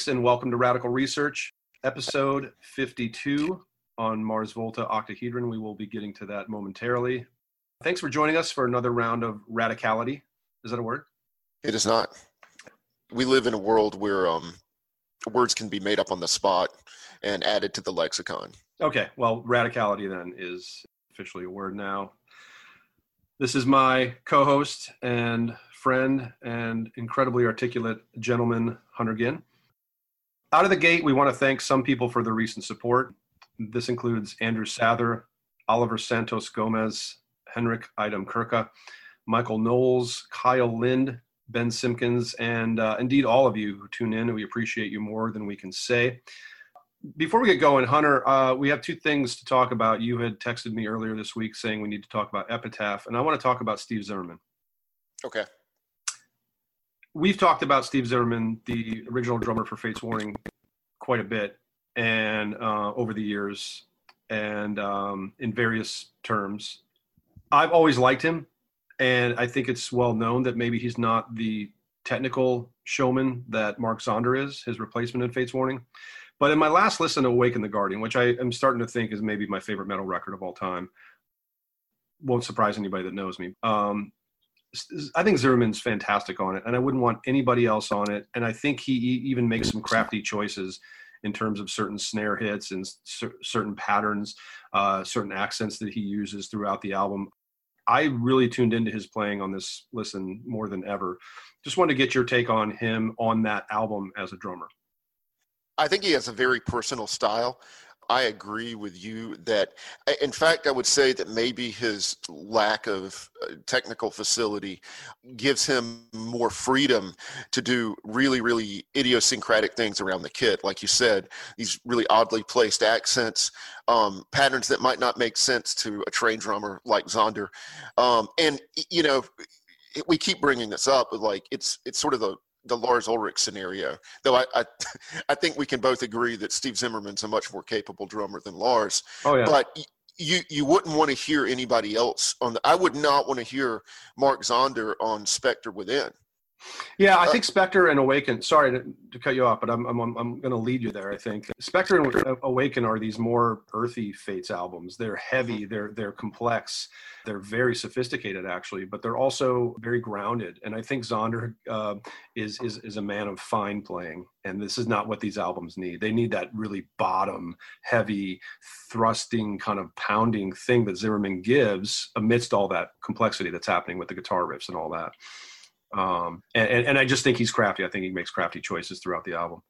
freaks, and welcome to Radical Research, episode 52 on Mars Volta octahedron. We will be getting to that momentarily. Thanks for joining us for another round of radicality. Is that a word? It is not. We live in a world where um, words can be made up on the spot and added to the lexicon. Okay, well, radicality then is officially a word now. This is my co host and friend and incredibly articulate gentleman, Hunter Ginn. Out of the gate, we want to thank some people for their recent support. This includes Andrew Sather, Oliver Santos Gomez, Henrik Idem Kirka, Michael Knowles, Kyle Lind, Ben Simpkins, and uh, indeed all of you who tune in. We appreciate you more than we can say. Before we get going, Hunter, uh, we have two things to talk about. You had texted me earlier this week saying we need to talk about Epitaph, and I want to talk about Steve Zimmerman. Okay we've talked about Steve Zimmerman, the original drummer for Fates Warning, quite a bit, and uh, over the years, and um, in various terms. I've always liked him, and I think it's well known that maybe he's not the technical showman that Mark Zonder is, his replacement in Fates Warning. But in my last listen to Awaken the Guardian, which I am starting to think is maybe my favorite metal record of all time, won't surprise anybody that knows me. Um, I think Zimmerman's fantastic on it, and I wouldn't want anybody else on it. And I think he even makes some crafty choices in terms of certain snare hits and cer- certain patterns, uh, certain accents that he uses throughout the album. I really tuned into his playing on this listen more than ever. Just wanted to get your take on him on that album as a drummer. I think he has a very personal style. I agree with you that, in fact, I would say that maybe his lack of uh, technical facility gives him more freedom to do really, really idiosyncratic things around the kit. Like you said, these really oddly placed accents, um, patterns that might not make sense to a trained drummer like Zonder. Um, and, you know, we keep bringing this up, but like it's it's sort of the the Lars Ulrich scenario. Though I, I, I think we can both agree that Steve Zimmerman's a much more capable drummer than Lars. Oh yeah. But you you wouldn't want to hear anybody else on the. I would not want to hear Mark Zonder on Spectre Within. Yeah, I uh, think Spectre and Awaken. Sorry to, to cut you off, but I'm I'm I'm going to lead you there. I think Spectre and Awaken are these more earthy Fates albums. They're heavy. Mm-hmm. They're they're complex. They're very sophisticated, actually, but they're also very grounded. And I think Zonder uh, is is is a man of fine playing, and this is not what these albums need. They need that really bottom, heavy, thrusting, kind of pounding thing that Zimmerman gives amidst all that complexity that's happening with the guitar riffs and all that. Um, and, and I just think he's crafty. I think he makes crafty choices throughout the album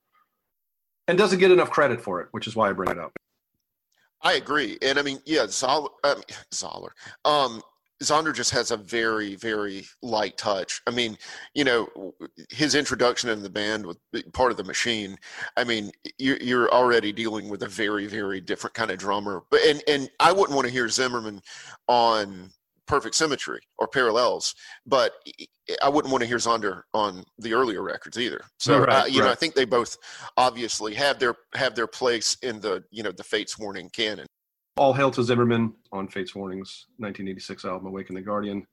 and doesn't get enough credit for it, which is why I bring it up. I agree. And I mean, yeah, Zoller, I mean, Zoller, um, Zonder just has a very, very light touch. I mean, you know, his introduction in the band with part of the machine. I mean, you're, you're already dealing with a very, very different kind of drummer. But and and I wouldn't want to hear Zimmerman on perfect symmetry or parallels but i wouldn't want to hear zonder on the earlier records either. So right, uh, you right. know i think they both obviously have their have their place in the you know the fates warning canon. All hail to zimmerman on fates warnings 1986 album awaken the guardian.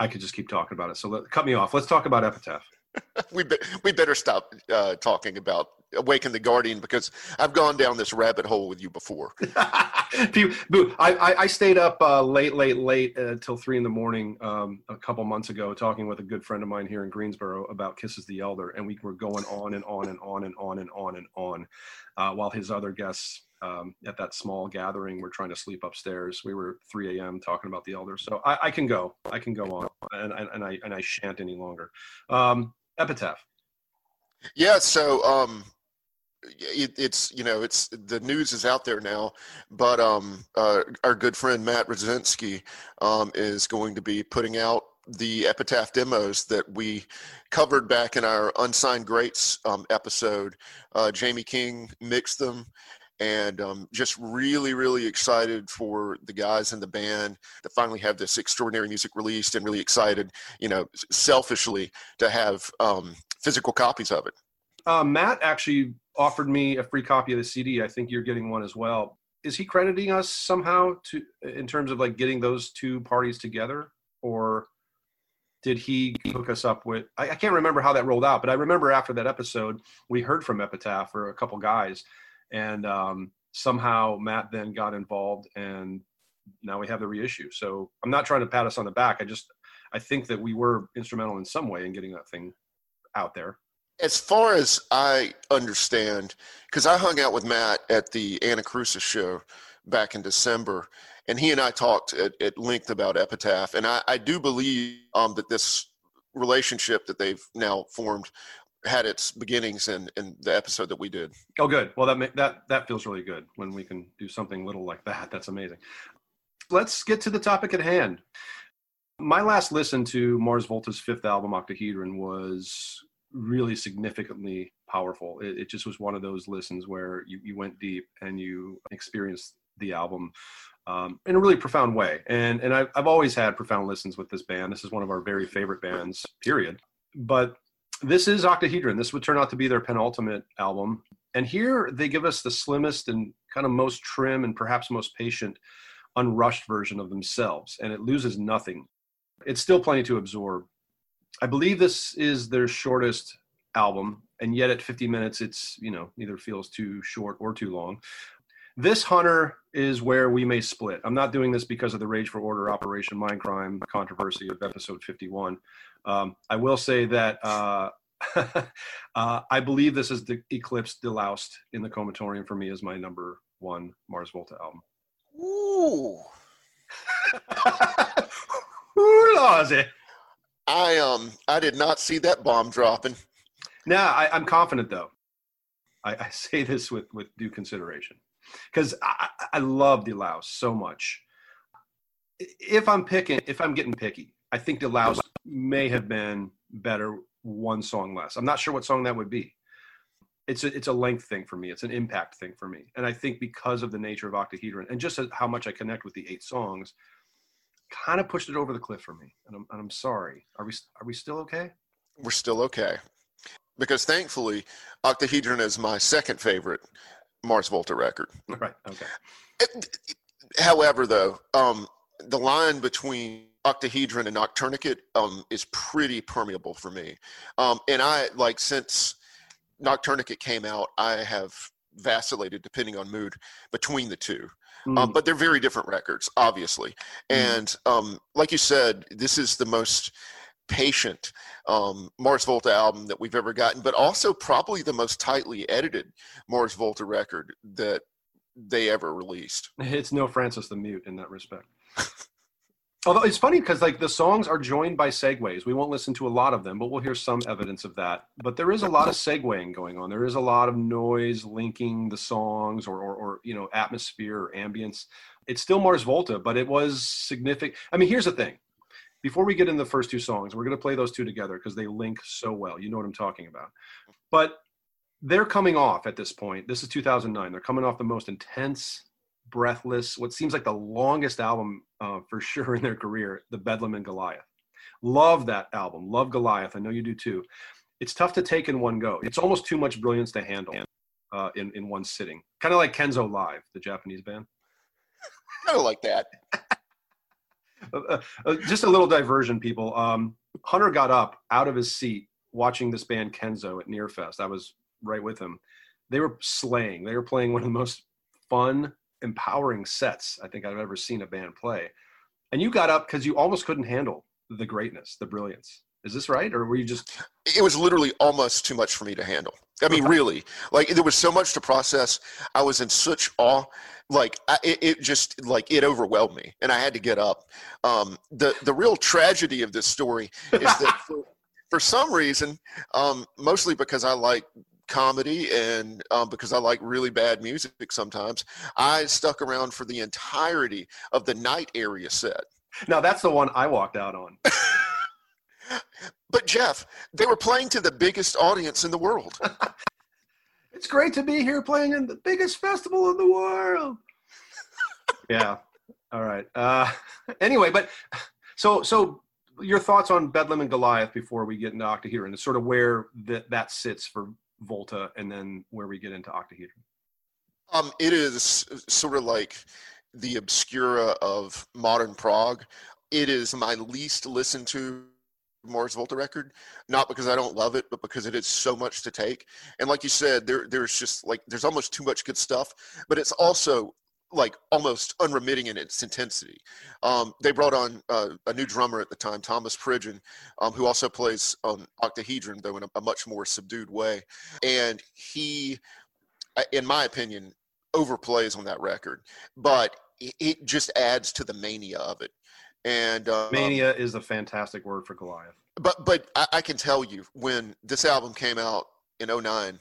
I could just keep talking about it so let, cut me off. Let's talk about epitaph. We be, we better stop uh, talking about awaken the guardian because I've gone down this rabbit hole with you before. I, I, I stayed up uh, late, late, late until uh, three in the morning um, a couple months ago talking with a good friend of mine here in Greensboro about Kiss's the Elder, and we were going on and on and on and on and on and on, uh, while his other guests um, at that small gathering were trying to sleep upstairs. We were 3 a.m. talking about the Elder, so I, I can go, I can go on, and, and, and I and I shan't any longer. Um, Epitaph. Yeah, so um, it, it's you know it's the news is out there now, but um, uh, our good friend Matt Rosinski um, is going to be putting out the epitaph demos that we covered back in our unsigned greats um, episode. Uh, Jamie King mixed them, and um, just really, really excited for the guys in the band to finally have this extraordinary music released, and really excited, you know, selfishly to have um, physical copies of it. Uh, Matt actually offered me a free copy of the CD. I think you're getting one as well. Is he crediting us somehow to in terms of like getting those two parties together, or did he hook us up with? I, I, can't remember how that rolled out, but I remember after that episode, we heard from Epitaph or a couple guys, and um, somehow Matt then got involved, and now we have the reissue. So I'm not trying to pat us on the back. I just I think that we were instrumental in some way in getting that thing out there. As far as I understand, because I hung out with Matt at the Anacrusis show back in December, and he and I talked at, at length about Epitaph, and I, I do believe um, that this relationship that they've now formed had its beginnings in, in the episode that we did. Oh, good. Well, that that that feels really good when we can do something little like that. That's amazing. Let's get to the topic at hand. My last listen to Mars Volta's fifth album, Octahedron, was really significantly powerful. It, it, just was one of those listens where you, you went deep and you experienced the album um, in a really profound way. And and I've, I've always had profound listens with this band. This is one of our very favorite bands, period. But this is Octahedron. This would turn out to be their penultimate album. And here they give us the slimmest and kind of most trim and perhaps most patient, unrushed version of themselves. And it loses nothing. It's still plenty to absorb. I believe this is their shortest album, and yet at 50 minutes, it's, you know, neither feels too short or too long. This Hunter is where we may split. I'm not doing this because of the Rage for Order Operation Mindcrime controversy of episode 51. Um, I will say that uh, uh, I believe this is the Eclipse Deloused in the Comatorium for me as my number one Mars Volta album. Ooh. Ooh, Lawsy. I um I did not see that bomb dropping. No, I, am confident though. I, I, say this with with due consideration because I, I love Delouse so much. If I'm picking, if I'm getting picky, I think Delouse may have been better one song less. I'm not sure what song that would be. It's a, it's a length thing for me. It's an impact thing for me. And I think because of the nature of Octahedron and just how much I connect with the eight songs, kind of pushed it over the cliff for me, and I'm, and I'm sorry. Are we are we still okay? We're still okay, because thankfully, Octahedron is my second favorite Mars Volta record. Right. Okay. however, though, um, the line between Octahedron and Noctourniquet um, is pretty permeable for me, um, and I like since Noctourniquet came out, I have vacillated depending on mood between the two. Mm. Um, but they're very different records, obviously. Mm. And um, like you said, this is the most patient um, Mars Volta album that we've ever gotten, but also probably the most tightly edited Mars Volta record that they ever released. It's no Francis the Mute in that respect. Although it's funny because like the songs are joined by segues. We won't listen to a lot of them, but we'll hear some evidence of that. But there is a lot of segueing going on. There is a lot of noise linking the songs or or, or you know atmosphere or ambience. It's still Mars Volta, but it was significant. I mean, here's the thing. Before we get in the first two songs, we're going to play those two together because they link so well. You know what I'm talking about. But they're coming off at this point. This is 2009. They're coming off the most intense breathless, what seems like the longest album uh, for sure in their career, the Bedlam and Goliath. Love that album. Love Goliath. I know you do too. It's tough to take in one go. It's almost too much brilliance to handle uh, in in one sitting. Kind of like Kenso Live, the Japanese band. kind of like that. Uh, uh, just a little diversion, people. Um, Hunter got up out of his seat watching this band Kenso at Nearfest. I was right with him. They were slaying. They were playing one of the most fun empowering sets I think I've ever seen a band play. And you got up because you almost couldn't handle the greatness, the brilliance. Is this right, or were you just? It was literally almost too much for me to handle. I mean, really, like there was so much to process. I was in such awe, like I, it, it, just like it overwhelmed me, and I had to get up. Um, the the real tragedy of this story is that for, for some reason, um, mostly because I like comedy and um, because I like really bad music sometimes, I stuck around for the entirety of the night area set. Now that's the one I walked out on. but Jeff, they were playing to the biggest audience in the world. it's great to be here playing in the biggest festival in the world. yeah. All right. Uh, anyway, but so so your thoughts on Bedlam and Goliath before we get into Octahedron and sort of where that that sits for Volta, and then where we get into octahedron? Um, it is sort of like the obscura of modern prog. It is my least listened to Mars Volta record, not because I don't love it, but because it is so much to take. And like you said, there there's just like there's almost too much good stuff, but it's also like almost unremitting in its intensity. Um, they brought on uh, a new drummer at the time, Thomas Pridgen, um, who also plays on Octahedron, though in a, a much more subdued way. And he, in my opinion, overplays on that record, but it just adds to the mania of it. And uh, mania is a fantastic word for Goliath. But but I, I, can tell you when this album came out in 09,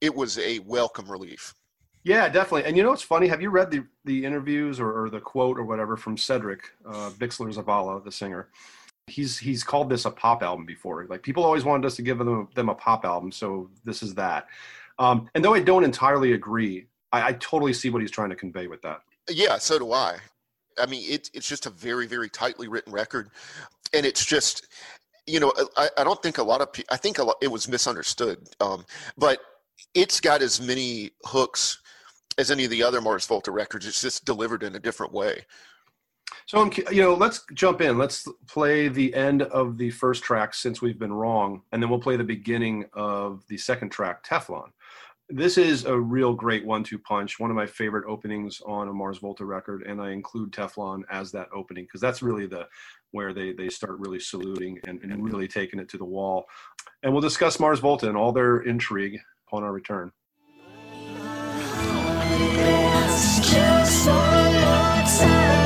it was a welcome relief. Yeah, definitely. And you know what's funny? Have you read the the interviews or, or the quote or whatever from Cedric uh, Bixler Zavala, the singer? He's he's called this a pop album before. Like people always wanted us to give them them a pop album, so this is that. Um, and though I don't entirely agree, I, I totally see what he's trying to convey with that. Yeah, so do I. I mean, it, it's just a very, very tightly written record, and it's just, you know, I, I don't think a lot of people. I think a lot, it was misunderstood, um, but it's got as many hooks as any of the other Mars Volta records. It's just delivered in a different way. So, you know, let's jump in. Let's play the end of the first track, Since We've Been Wrong, and then we'll play the beginning of the second track, Teflon this is a real great one-two punch. One of my favorite openings on a Mars Volta record, and I include Teflon as that opening because that's really the where they they start really saluting and, and really taking it to the wall. And we'll discuss Mars Volta and all their intrigue upon our return. There's just one more time.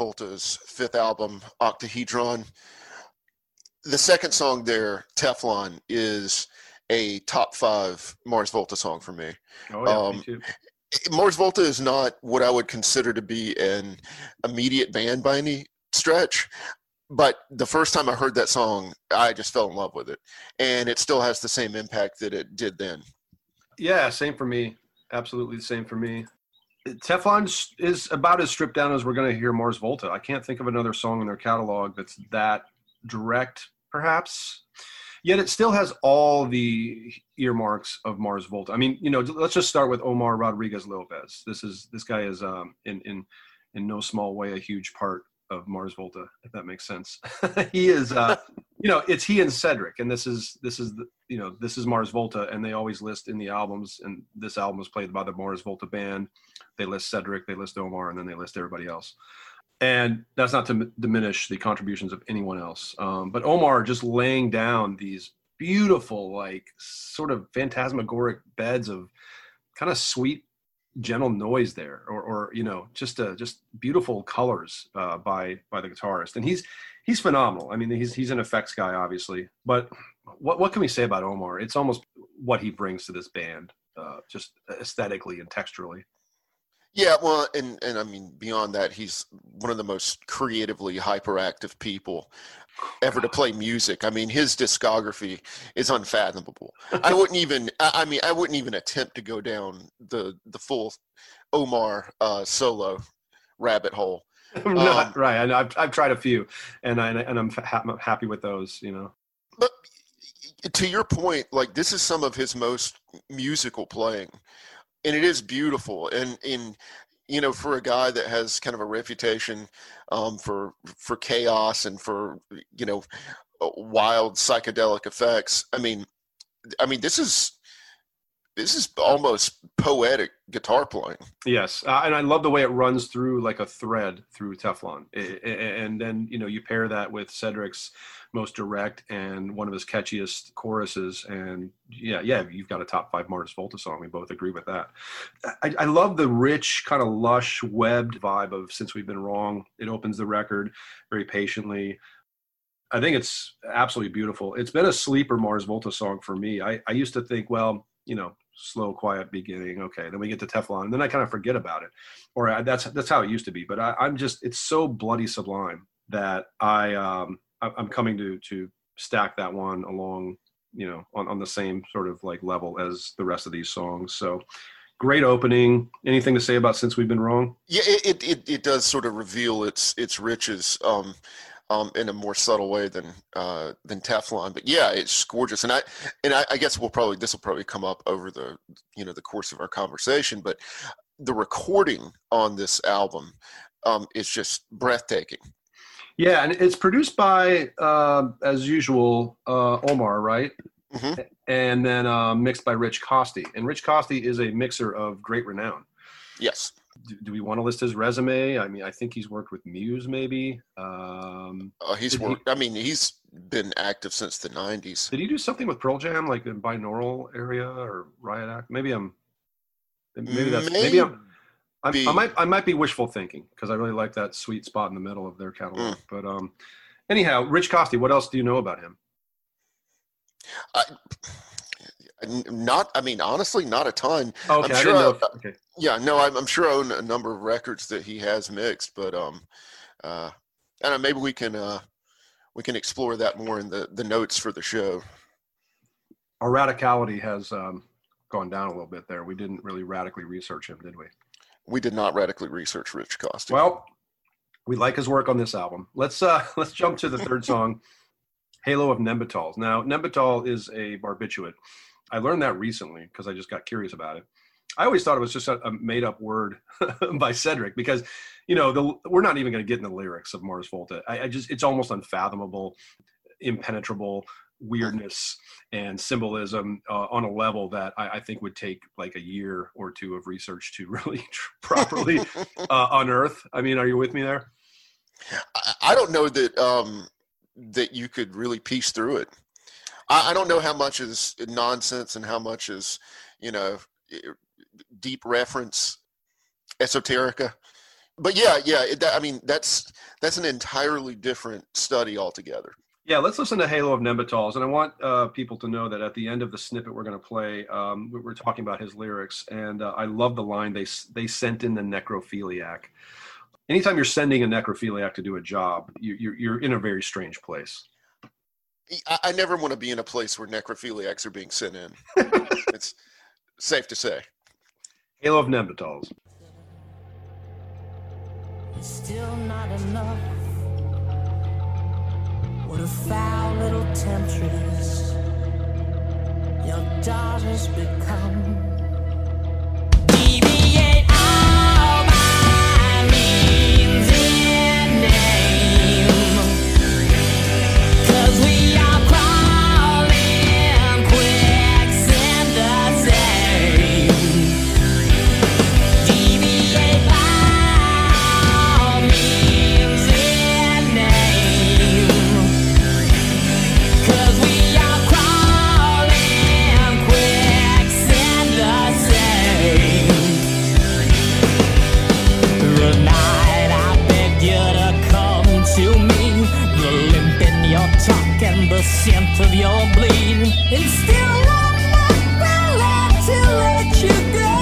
Volta's fifth album, Octahedron. The second song there, Teflon, is a top five Mars Volta song for me. Oh yeah, um, me too. Mars Volta is not what I would consider to be an immediate band by any stretch. But the first time I heard that song, I just fell in love with it. And it still has the same impact that it did then. Yeah, same for me. Absolutely the same for me. Teflon is about as stripped down as we're going to hear Mars Volta. I can't think of another song in their catalog that's that direct, perhaps. Yet it still has all the earmarks of Mars Volta. I mean, you know, let's just start with Omar Rodriguez Lopez. This is this guy is um, in in in no small way a huge part of Mars Volta, if that makes sense. he is, uh, you know, it's he and Cedric, and this is this is the, you know this is Mars Volta, and they always list in the albums, and this album was played by the Mars Volta band. They list Cedric, they list Omar, and then they list everybody else. And that's not to m- diminish the contributions of anyone else, um, but Omar just laying down these beautiful, like sort of phantasmagoric beds of kind of sweet gentle noise there or, or you know just uh, just beautiful colors uh, by by the guitarist. And he's he's phenomenal. I mean he's he's an effects guy obviously. But what what can we say about omar? It's almost what he brings to this band uh, just aesthetically and texturally yeah, well, and and I mean beyond that, he's one of the most creatively hyperactive people ever to play music. I mean, his discography is unfathomable. I wouldn't even. I mean, I wouldn't even attempt to go down the the full Omar uh, solo rabbit hole. Not, um, right, and I've I've tried a few, and I and I'm ha- happy with those. You know, but to your point, like this is some of his most musical playing and it is beautiful and in you know for a guy that has kind of a reputation um, for for chaos and for you know uh, wild psychedelic effects i mean i mean this is this is almost poetic guitar playing. Yes, uh, and I love the way it runs through like a thread through Teflon, and then you know you pair that with Cedric's most direct and one of his catchiest choruses, and yeah, yeah, you've got a top five Mars Volta song. We both agree with that. I, I love the rich, kind of lush, webbed vibe of "Since We've Been Wrong." It opens the record very patiently. I think it's absolutely beautiful. It's been a sleeper Mars Volta song for me. I, I used to think, well, you know, slow, quiet beginning. Okay, then we get to Teflon, and then I kind of forget about it, or I, that's that's how it used to be. But I, am just it's so bloody sublime that I um, I, am coming to to stack that one along, you know, on on the same sort of like level as the rest of these songs. So. Great opening. Anything to say about since we've been wrong? Yeah, it, it, it does sort of reveal its its riches. Um, um, in a more subtle way than uh, than Teflon. But yeah, it's gorgeous, and I and I, I guess we'll probably this will probably come up over the you know the course of our conversation. But the recording on this album um, is just breathtaking. Yeah, and it's produced by, uh, as usual, uh, Omar, right? Mm-hmm. And then uh, mixed by Rich Costey. And Rich Costey is a mixer of great renown. Yes do, do, we want to list his resume? I mean, I think he's worked with Muse, maybe. Um, uh, he's worked. He, I mean, he's been active since the '90s. Did he do something with Pearl Jam, like in binaural area or Riot Act? Maybe I'm. Maybe that's maybe, maybe I'm. I'm i might I might be wishful thinking because I really like that sweet spot in the middle of their catalog. Mm. But um, anyhow, Rich Costey. What else do you know about him? I, not, I mean, honestly, not a ton. Okay, I'm sure I, if, okay. Yeah, no, I'm, I'm, sure I own a number of records that he has mixed, but um, uh, and maybe we can uh, we can explore that more in the the notes for the show. Our radicality has um, gone down a little bit there. We didn't really radically research him, did we? We did not radically research Rich Costey. Well, we like his work on this album. Let's uh, let's jump to the third song, "Halo of Nembutals." Now, Nembutal is a barbiturate I learned that recently because I just got curious about it. I always thought it was just a, a made up word by Cedric because, you know, the, we're not even going to get in the lyrics of Mars Volta. I, I, just, it's almost unfathomable, impenetrable weirdness and symbolism uh, on a level that I, I, think would take like a year or two of research to really properly uh, unearth. I mean, are you with me there? I don't know that um, that you could really piece through it. I, I don't know how much is nonsense and how much is, you know, deep reference. esoterica. But yeah, yeah. It, that, I mean, that's that's an entirely different study altogether. Yeah, let's listen to Halo of Nembutals. And I want uh, people to know that at the end of the snippet we're going to play, um, we're talking about his lyrics. And uh, I love the line they, they sent in the necrophiliac. Anytime you're sending a necrophiliac to do a job, you, you're, you're in a very strange place. I, I never want to be in a place where necrophiliacs are being sent in. it's safe to say. Halo of Nembutals. Still not enough. What a foul little temptress your daughter's become. Of your bleed. And still not willing to let you go.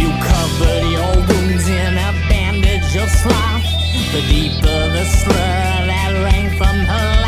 You covered your wounds in a bandage of sloth. The deeper the slur that rang from her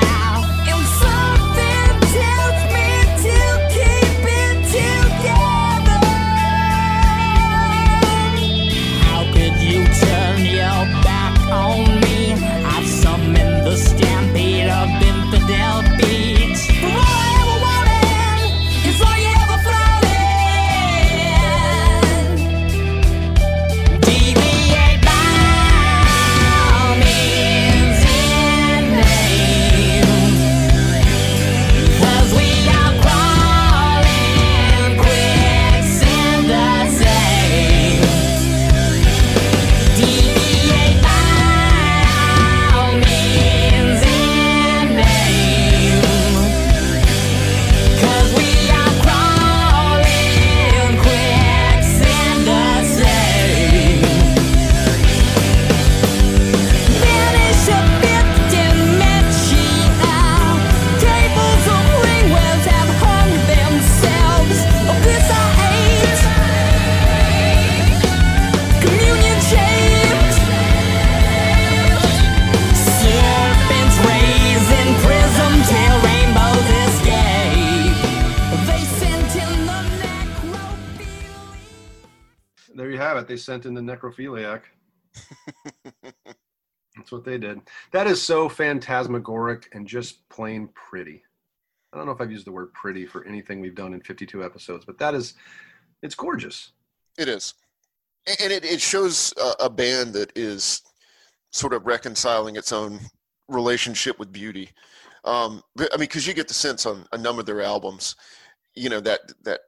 sent in the necrophiliac. That's what they did. That is so phantasmagoric and just plain pretty. I don't know if I've used the word pretty for anything we've done in 52 episodes, but that is, it's gorgeous. It is, and it, it shows a, a band that is sort of reconciling its own relationship with beauty. Um, I mean, because you get the sense on a number of their albums, you know that that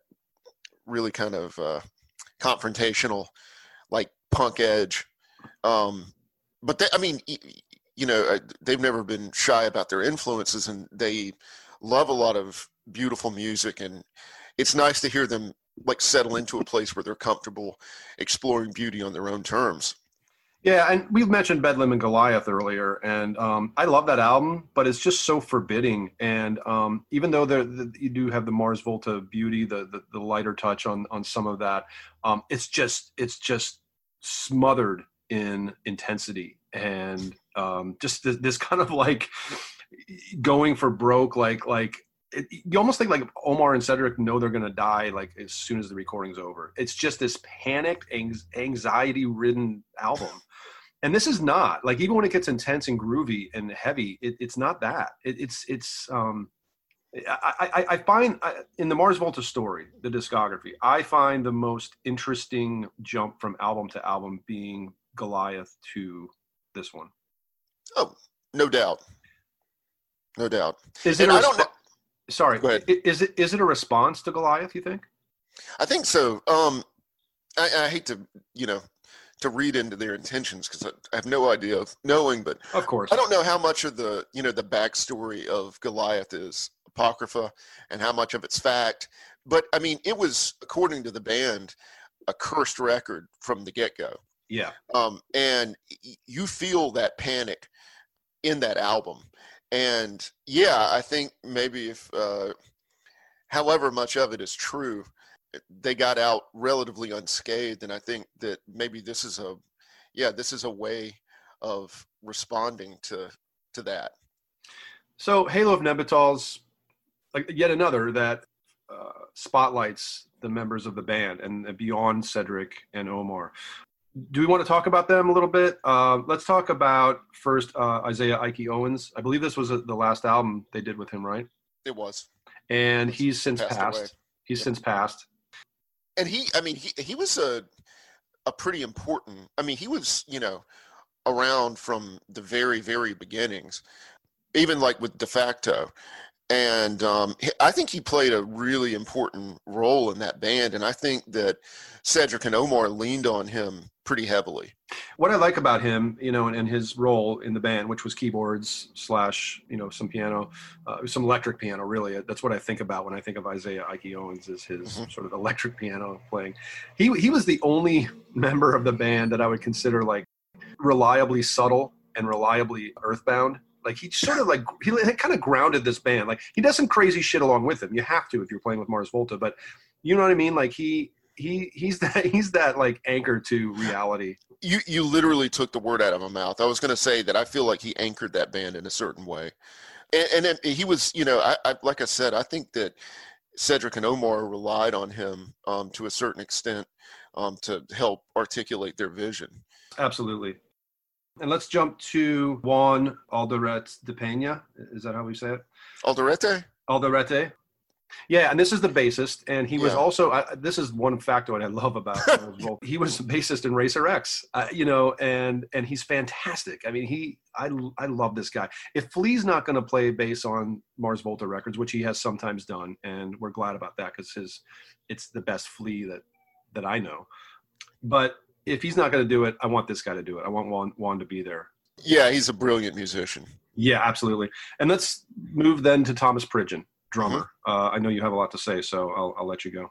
really kind of uh, confrontational, punk edge. Um, but they, I mean, you know, uh, they've never been shy about their influences, and they love a lot of beautiful music, and it's nice to hear them like settle into a place where they're comfortable exploring beauty on their own terms. Yeah, and we've mentioned Bedlam and Goliath earlier, and um, I love that album, but it's just so forbidding. And um, even though the, you do have the Mars Volta beauty, the, the the lighter touch on on some of that, um, it's just it's just smothered in intensity and um, just this, this kind of like going for broke, like like it, you almost think like Omar and Cedric know they're gonna die like as soon as the recording's over. It's just this panicked, anxiety ridden album. And this is not like even when it gets intense and groovy and heavy, it, it's not that. It, it's it's um, I, I, I find I, in the Mars Volta story, the discography, I find the most interesting jump from album to album being Goliath to this one. Oh, no doubt, no doubt. Is it? And a I don't know. Sorry, Go ahead. is it is it a response to Goliath? You think? I think so. Um, I, I hate to, you know, to read into their intentions because I, I have no idea of knowing, but Of course. I don't know how much of the, you know, the backstory of Goliath is apocrypha and how much of it's fact. but I mean, it was according to the band a cursed record from the get go. Yeah. Um, and you feel that panic in that album. And yeah, I think maybe if, uh, however much of it is true, they got out relatively unscathed. And I think that maybe this is a, yeah, this is a way of responding to to that. So Halo of Neanderthals, like yet another that uh, spotlights the members of the band and beyond Cedric and Omar. Do we want to talk about them a little bit? Uh, let's talk about first uh, Isaiah Ike Owens. I believe this was uh, the last album they did with him, right? It was. And he's since Passed passed. He's Yep. since passed. and he i mean he, he was a a pretty important i mean he was you know around from the very very beginnings even like with de facto and um, i think he played a really important role in that band and i think that cedric and omar leaned on him pretty heavily What I like about him, you know, and, and his role in the band, which was keyboards slash, you know, some piano, uh, some electric piano. Really, that's what I think about when I think of Isaiah Ike Owens is his Mhm. sort of electric piano playing. He he was the only member of the band that I would consider like reliably subtle and reliably earthbound. Like he sort of like he kind of grounded this band. Like he does some crazy shit along with him. You have to if you're playing with Mars Volta, but you know what I mean. Like he he he's that he's that like anchor to reality. you you literally took the word out of my mouth. I was going to say that I feel like he anchored that band in a certain way, and, and then he was, you know, I, I like I said, I think that Cedric and Omar relied on him um, to a certain extent um, to help articulate their vision. Absolutely. And let's jump to Juan Alderete de Pena. Is that how we say it? Alderete, Alderete. Yeah, and this is the bassist, and he was Yeah. also. I, this is one factoid I love about Volpe. He was the bassist in Racer X, uh, you know, and and he's fantastic. I mean, he I I love this guy. If Flea's not going to play bass on Mars Volta records, which he has sometimes done, and we're glad about that because his it's the best Flea that that I know. But if he's not going to do it, I want this guy to do it. I want Juan Juan to be there. yeah, he's a brilliant musician. Yeah, absolutely. And let's move then to Thomas Pridgen, drummer. Uh, I know you have a lot to say, so I'll, I'll let you go.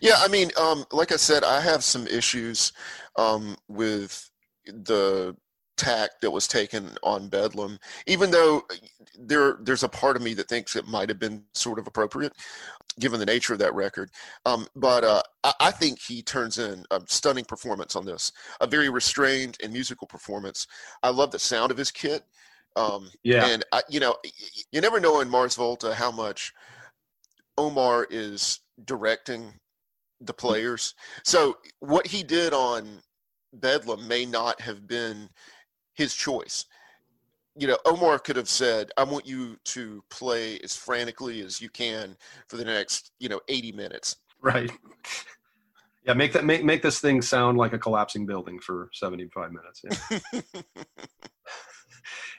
Yeah, I mean, um, like I said, I have some issues um, with the tack that was taken on Bedlam, even though there there's a part of me that thinks it might have been sort of appropriate given the nature of that record. Um, but uh, I, I think he turns in a stunning performance on this, a very restrained and musical performance. I love the sound of his kit. Um, Yeah. and I, you know, you never know in Mars Volta how much Omar is directing the players. So what he did on Bedlam may not have been his choice. You know, Omar could have said, "I want you to play as frantically as you can for the next, you know, 80 minutes." Right. Yeah, make that make make this thing sound like a collapsing building for 75 minutes. Yeah,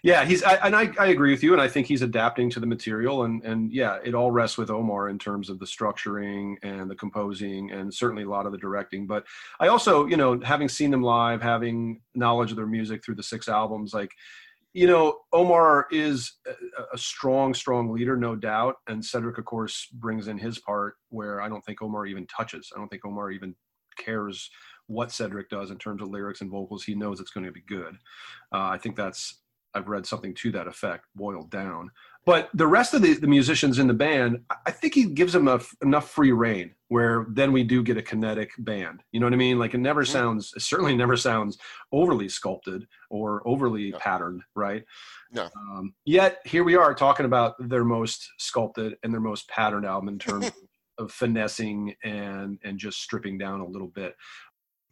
yeah he's I, and I, I agree with you, and I think he's adapting to the material, and and yeah, it all rests with Omar in terms of the structuring and the composing, and certainly a lot of the directing. But I also, you know, having seen them live, having knowledge of their music through the six albums, like you know, Omar is a, strong, strong leader, no doubt. And Cedric, of course, brings in his part where I don't think Omar even touches. I don't think Omar even cares what Cedric does in terms of lyrics and vocals. He knows it's going to be good. Uh, I think that's, I've read something to that effect, boiled down. But the rest of the, the musicians in the band, I- think he gives them a, enough free reign where then we do get a kinetic band. You know what I mean? Like it never Mhm. sounds, it certainly never sounds overly sculpted or overly No. patterned, right? Yeah. Um, yet here we are talking about their most sculpted and their most patterned album in terms of finessing and and just stripping down a little bit.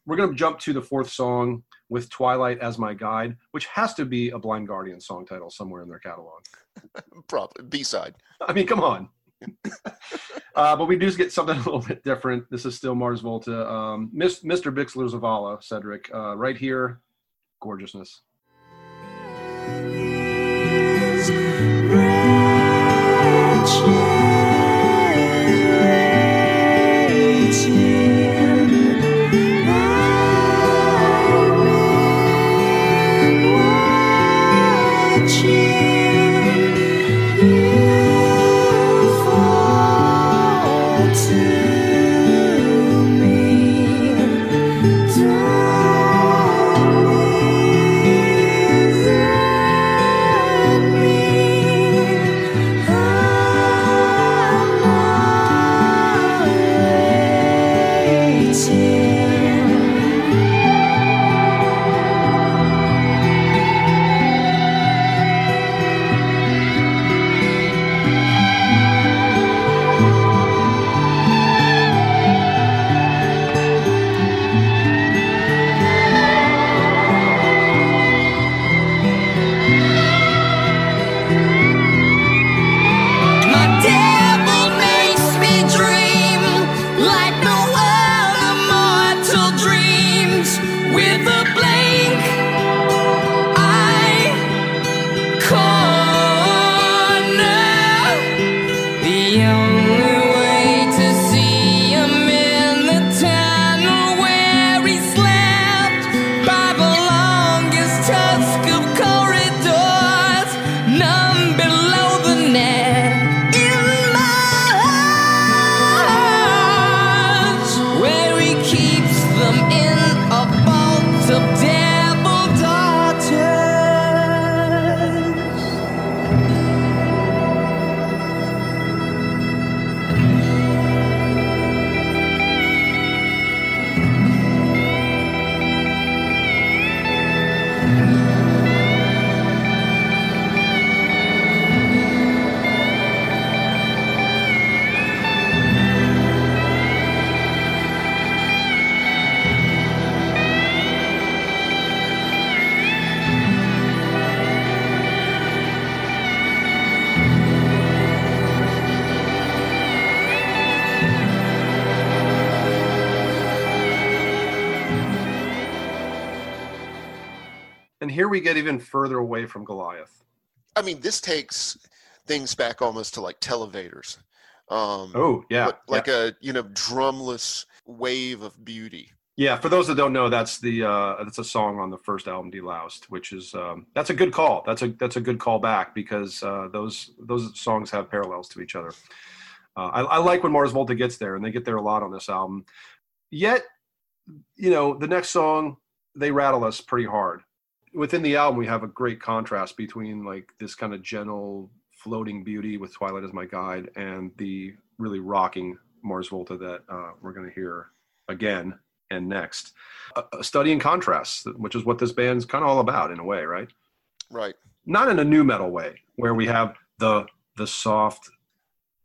We're going to jump to the fourth song with Twilight as my guide, which has to be a Blind Guardian song title somewhere in their catalog. Probably B-side. I mean, come on. uh, but we do get something a little bit different. This is still Mars Volta. Um, Miss, Mr. Bixler Zavala, Cedric, uh, right here, gorgeousness. We get even further away from Goliath. I mean, this takes things back almost to like televators. Um, Oh yeah, like, like a you know drumless wave of beauty. Yeah, for those that don't know, that's the uh, that's a song on the first album, Deloused, which is um, that's a good call. That's a that's a good call back because uh, those those songs have parallels to each other. Uh, I, I like when Mars Volta gets there, and they get there a lot on this album. Yet, you know, the next song they rattle us pretty hard. Within the album, we have a great contrast between like this kind of gentle, floating beauty with Twilight as my guide, and the really rocking Mars Volta that uh, we're going to hear again and next. A, a study in contrasts, which is what this band's kind of all about in a way, right? Right. Not in a new metal way, where we have the the soft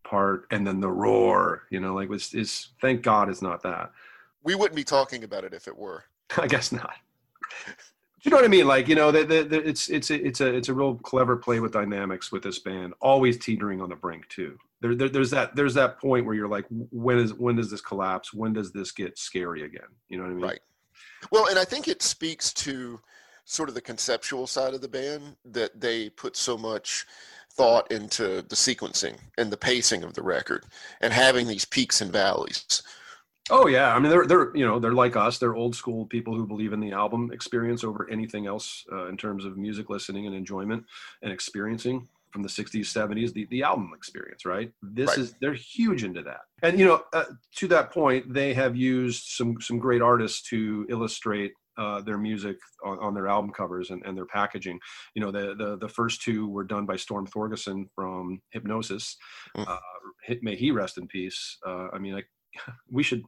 part and then the roar. You know, like it's, it's thank God it's not that. We wouldn't be talking about it if it were. I guess not. You know what I mean? Like you know, the, the, the, it's it's it's a it's a real clever play with dynamics with this band, always teetering on the brink too. There, there, there's that there's that point where you're like, when is when does this collapse? When does this get scary again? You know what I mean? Right. Well, and I think it speaks to sort of the conceptual side of the band that they put so much thought into the sequencing and the pacing of the record and having these peaks and valleys. Oh yeah, I mean they're they're you know they're like us. They're old school people who believe in the album experience over anything else uh, in terms of music listening and enjoyment and experiencing from the 60s 70s the, the album experience right this Right. is they're huge into that and you know uh, to that point they have used some some great artists to illustrate uh, their music on, on their album covers and, and their packaging you know the, the the first two were done by storm thorgerson from Hipgnosis Mm. uh, may he rest in peace uh, i mean I, we should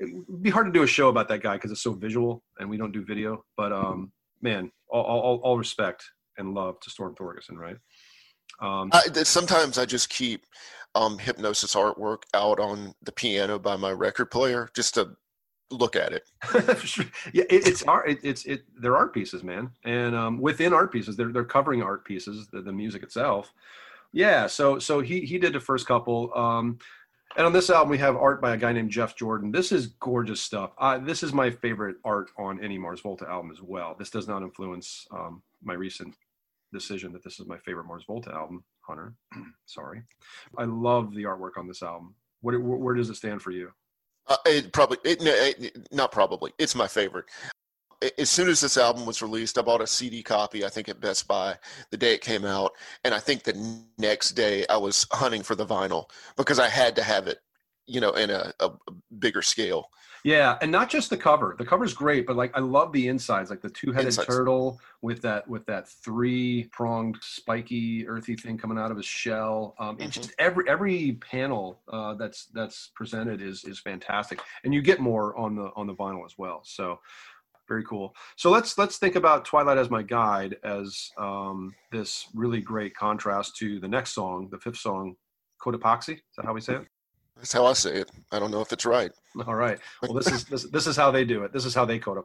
it'd be hard to do a show about that guy because it's so visual and we don't do video but um man all, all, all respect and love to storm thorgerson right? Um I, sometimes I just keep um, Hipgnosis artwork out on the piano by my record player just to look at it. yeah it, it's art it, it's it they're art pieces man. And um within art pieces they're, they're covering art pieces the, the music itself. Yeah so so he he did the first couple. Um and on this album we have art by a guy named jeff jordan. This is gorgeous stuff. Uh, this is my favorite art on any mars volta album as well. This does not influence um my recent decision that this is my favorite mars volta album hunter. Sorry. I love the artwork on this album. What where, does it stand for you? Uh, it probably, it, it, not probably. It's my favorite. As soon as this album was released, I bought a CD copy. I think at Best Buy the day it came out, and I think the next day I was hunting for the vinyl because I had to have it, you know, in a, a bigger scale. Yeah, and not just the cover. The cover's great, but like I love the insides, like the two-headed Insides. turtle with that with that three-pronged, spiky, earthy thing coming out of his shell. Um, it's Mhm. just every every panel uh, that's that's presented is is fantastic, and you get more on the on the vinyl as well. So very cool. So let's let's think about Twilight as my guide as um, this really great contrast to the next song, the fifth song, Cotopaxi. Is that how we say it? That's how I say it. I don't know if it's right. All right. Well, this is this, this is how they do it. This is how they code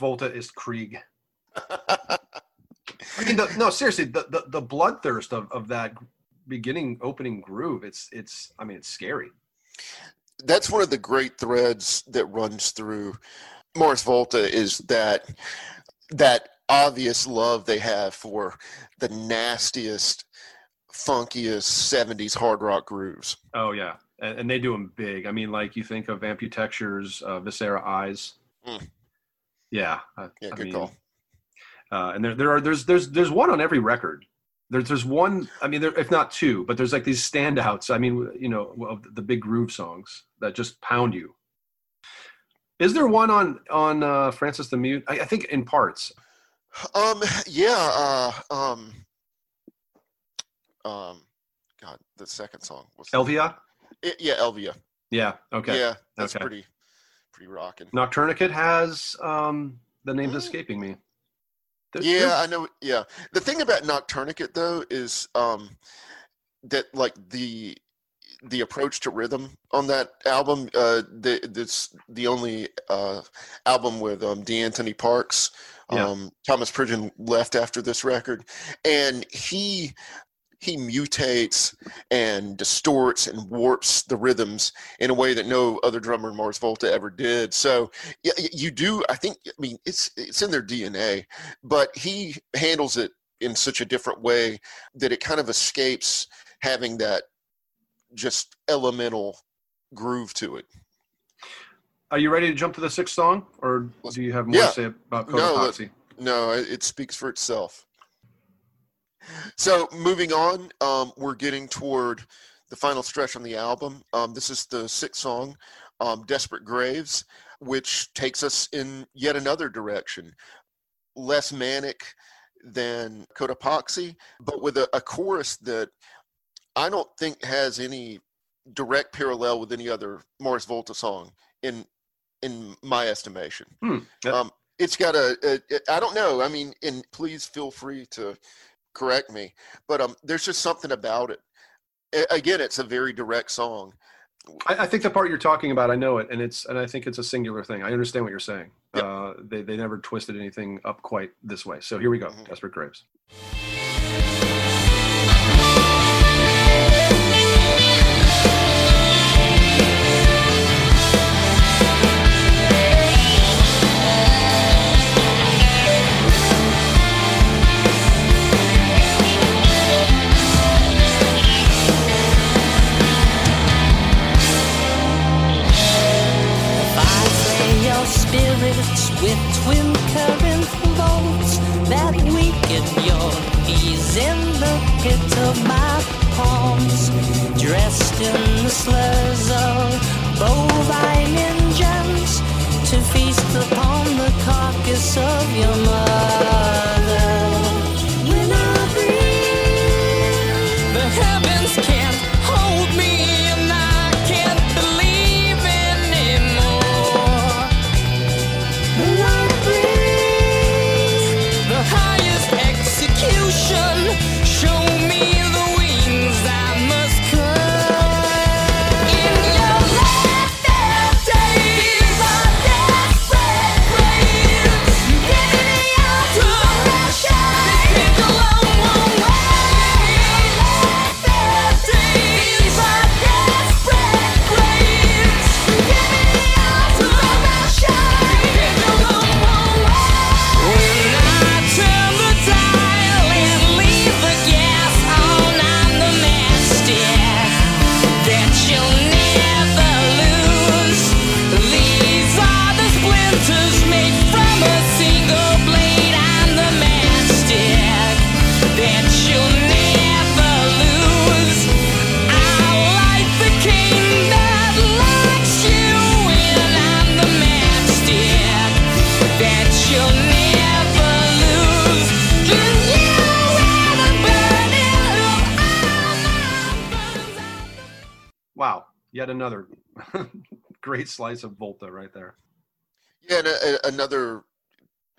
Volta is Krieg. I mean, the, no, seriously, the, the the bloodthirst of of that beginning opening groove. It's it's. I mean, it's scary. That's one of the great threads that runs through Mars Volta is that that obvious love they have for the nastiest, funkiest '70s hard rock grooves. Oh yeah, and, and they do them big. I mean, like you think of Amputechture's uh, Viscera Eyes. Mm. Yeah, uh, Yeah, I good mean, call. Uh, and there, there are there's there's there's one on every record. There's there's one. I mean, there, if not two, but there's like these standouts. I mean, you know, of the big groove songs that just pound you. Is there one on on uh, Francis the Mute? I, I think in parts. Um, yeah, uh, um, um, God, the second song was L'Via. It- yeah, L'Via. Yeah. Okay. Yeah, that's Okay. pretty, pretty rocking. Noctourniquet has um, the name's Mm. escaping me. There- Yeah, there's- I know. Yeah, the thing about Noctourniquet though is um, that like the the approach to rhythm on that album. Uh, the, that's the only uh, album with um, Deantoni Parks. Yeah. Um, Thomas Pridgen left after this record, and he he mutates and distorts and warps the rhythms in a way that no other drummer in Mars Volta ever did. So yeah, you do. I think. I mean, it's it's in their DNA, but he handles it in such a different way that it kind of escapes having that just elemental groove to it. Are you ready to jump to the sixth song, or do you have more Yeah. to say about No, Cotopaxi? No, it it speaks for itself. So moving on, um, we're getting toward the final stretch on the album. Um, this is the sixth song, um, "Desperate Graves," which takes us in yet another direction, less manic than Cotopaxi, but with a, a chorus that I don't think has any direct parallel with any other Mars Volta song in in my estimation. Hmm. Yeah. Um, it's got a, a, a I don't know. I mean, and please feel free to correct me, but um, there's just something about it. A- again, it's a very direct song. I, I think the part you're talking about, I know it, and it's and I think it's a singular thing. I understand what you're saying. Yep. Uh, they they never twisted anything up quite this way. So here we go, Mhm. Desperate Graves. Pit of my palms, dressed in the slurs of bovine engines to feast upon the carcass of your mother. Yet another great slice of Volta right there. Yeah, and a, a- another.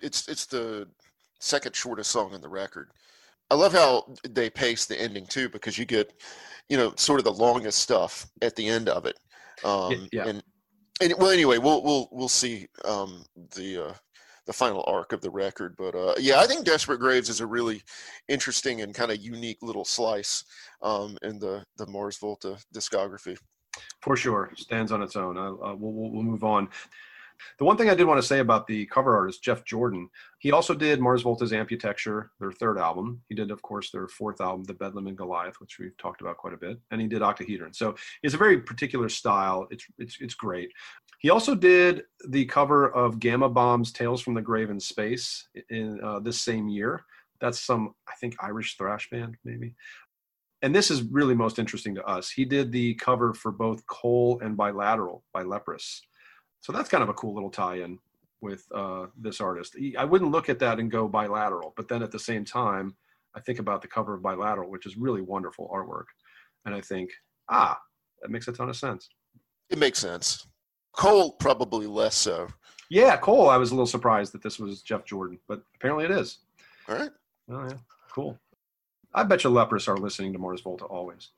It's it's the second shortest song on the record. I love how they pace the ending too, because you get, you know, sort of the longest stuff at the end of it. Um, yeah. And and well, anyway, we'll we'll we'll see um, the uh, the final arc of the record. But uh, yeah, I think Desperate Graves is a really interesting and kind of unique little slice um, in the the Mars Volta discography. For sure, stands on its own. Uh, we'll, we'll, we'll move on. The one thing I did want to say about the cover artist, Jeff Jordan, he also did Mars Volta's Amputecture, their third album. He did, of course, their fourth album, The Bedlam in Goliath, which we've talked about quite a bit. And he did Octahedron. So it's a very particular style. It's, it's, it's great. He also did the cover of Gama Bomb's Tales from the Grave in Space in uh, this same year. That's some, I think, Irish thrash band, maybe and this is really most interesting to us. He did the cover for both Coal and Bilateral by Leprous. So that's kind of a cool little tie-in with uh, this artist. He, I wouldn't look at that and go Bilateral, but then at the same time, I think about the cover of Bilateral, which is really wonderful artwork, and I think, ah, that makes a ton of sense. It makes sense. Coal probably less so. Yeah, Coal. I was a little surprised that this was Jeff Jordan, but apparently it is. All right. Oh yeah, cool. I bet you Leprous are listening to Mars Volta always.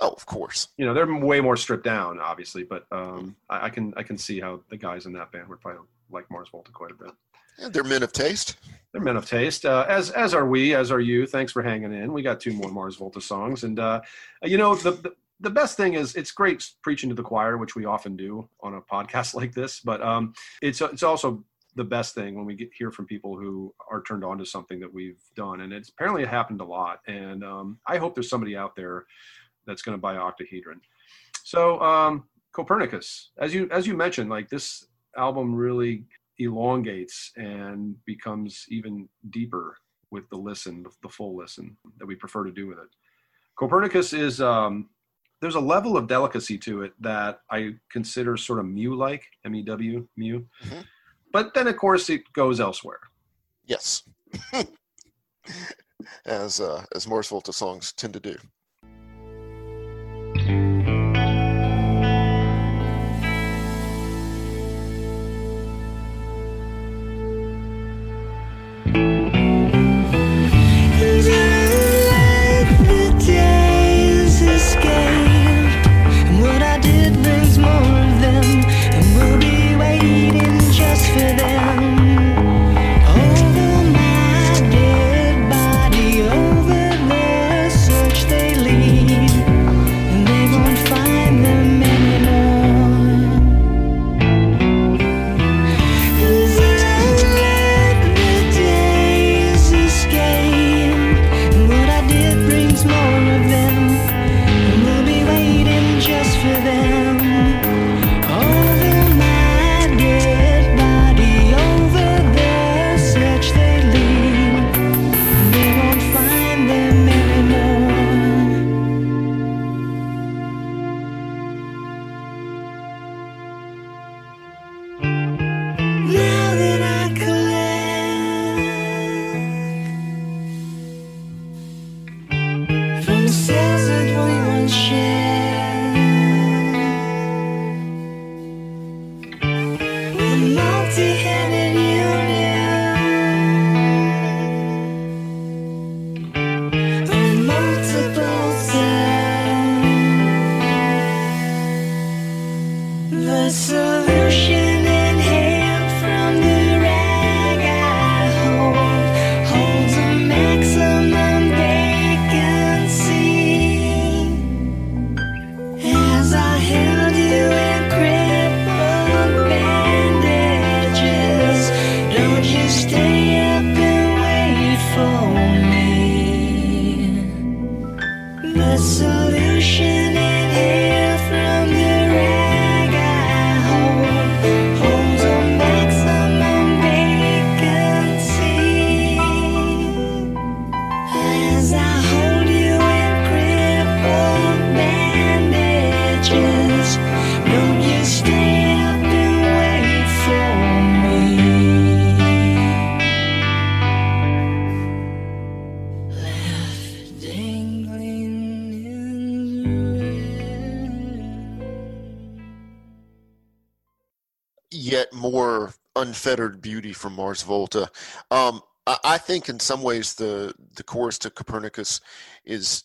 Oh, of course. You know, they're way more stripped down, obviously, but um, I, I, can I can see how the guys in that band would probably like Mars Volta quite a bit. Yeah, they're men of taste. They're men of taste, uh, as as are we, as are you. Thanks for hanging in. We got two more Mars Volta songs, and uh, you know the, the the best thing is it's great preaching to the choir, which we often do on a podcast like this. But um, it's it's also the best thing when we get hear from people who are turned on to something that we've done, and it's apparently it happened a lot. And um, I hope there's somebody out there that's going to buy Octahedron. So um, Copernicus, as you as you mentioned, like this album really elongates and becomes even deeper with the listen, the full listen that we prefer to do with it. Copernicus is um, there's a level of delicacy to it that I consider sort of Mew like, M E W, Mew. Mm-hmm but then of course it goes elsewhere. Yes, as uh, as Mars Volta songs tend to do. Unfettered beauty from Mars Volta. Um, I, I, think in some ways the the chorus to Copernicus is